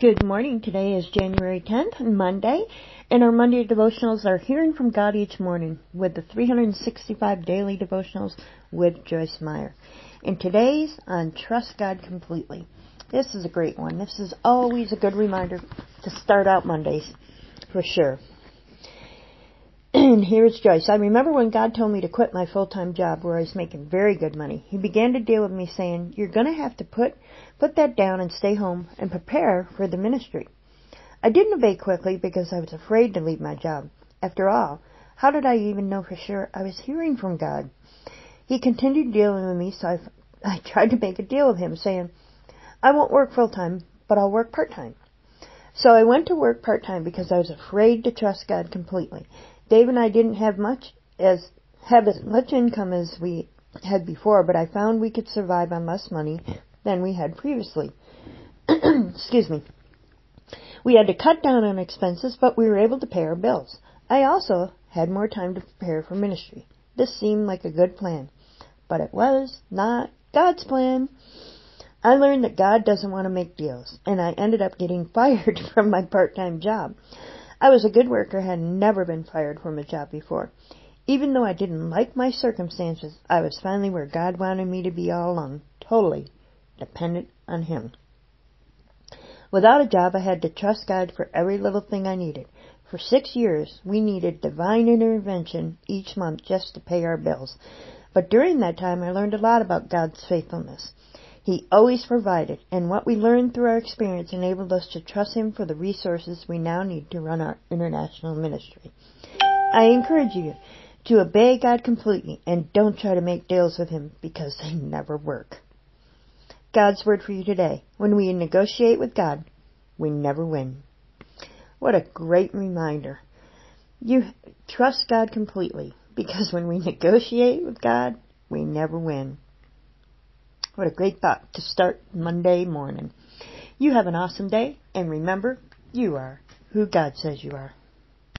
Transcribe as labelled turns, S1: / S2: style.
S1: Good morning. Today is January 10th, Monday, and our Monday devotionals are Hearing from God Each Morning with the 365 Daily Devotionals with Joyce Meyer. And today's on Trust God Completely. This is a great one. This is always a good reminder to start out Mondays, for sure. And here's Joyce. I remember when God told me to quit my full-time job where I was making very good money. He began to deal with me saying, you're to have to put, put that down and stay home and prepare for the ministry. I didn't obey quickly because I was afraid to leave my job. After all, how did I even know for sure I was hearing from God? He continued dealing with me, so I, I tried to make a deal with him, saying, I won't work full-time, but I'll work part-time. So I went to work part-time because I was afraid to trust God completely. Dave and I didn't have much as have as much income as we had before, but I found we could survive on less money than we had previously. Excuse me. We had to cut down on expenses, but we were able to pay our bills. I also had more time to prepare for ministry. This seemed like a good plan, but it was not God's plan. I learned that God doesn't want to make deals, and I ended up getting fired from my part-time job. I was a good worker, had never been fired from a job before. Even though I didn't like my circumstances, I was finally where God wanted me to be all along, totally dependent on Him. Without a job, I had to trust God for every little thing I needed. For six years, we needed divine intervention each month just to pay our bills. But during that time, I learned a lot about God's faithfulness. He always provided, and what we learned through our experience enabled us to trust Him for the resources we now need to run our international ministry. I encourage you to obey God completely and don't try to make deals with Him because they never work. God's word for you today. When we negotiate with God, we never win. What a great reminder. You trust God completely because when we negotiate with God, we never win. What a great thought to start Monday morning. You have an awesome day, and remember, you are who God says you are.